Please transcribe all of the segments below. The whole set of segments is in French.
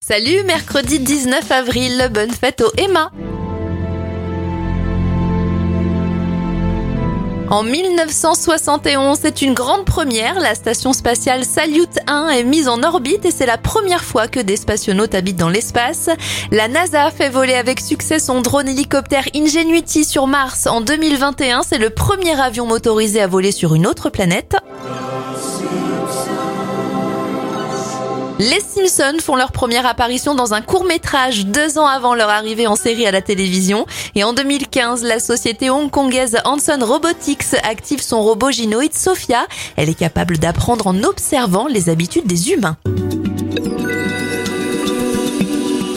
Salut, mercredi 19 avril, bonne fête au Emma En 1971, c'est une grande première. La station spatiale Salyut 1 est mise en orbite et c'est la première fois que des spationautes habitent dans l'espace. La NASA fait voler avec succès son drone hélicoptère Ingenuity sur Mars en 2021. C'est le premier avion motorisé à voler sur une autre planète. Les Simpsons font leur première apparition dans un court métrage deux ans avant leur arrivée en série à la télévision. Et en 2015, la société hongkongaise Hanson Robotics active son robot gynoïde Sophia. Elle est capable d'apprendre en observant les habitudes des humains.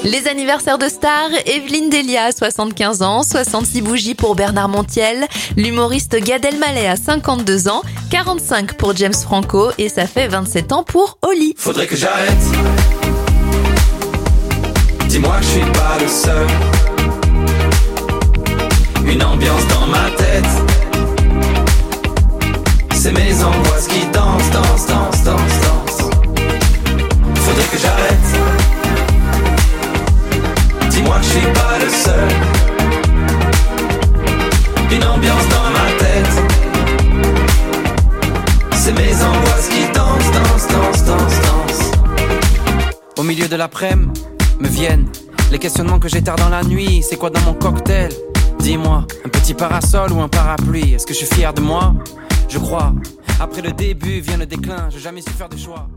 Les anniversaires de stars, Evelyne Delia, 75 ans, 66 bougies pour Bernard Montiel, l'humoriste Gad Elmaleh à 52 ans, 45 pour James Franco et ça fait 27 ans pour Oli. Faudrait que j'arrête. Dis-moi que je suis pas le seul. Une ambiance dans ma tête. C'est mes angoisses qui dansent, dansent, dansent, pas le seul. Une ambiance dans ma tête. C'est mes angoisses qui dansent, dansent, dansent, dansent, dansent. Au milieu de l'après-midi, me viennent les questionnements que tard dans la nuit. C'est quoi dans mon cocktail? Dis-moi, un petit parasol ou un parapluie? Est-ce que je suis fier de moi? Je crois. Après le début vient le déclin, j'ai jamais su faire de choix.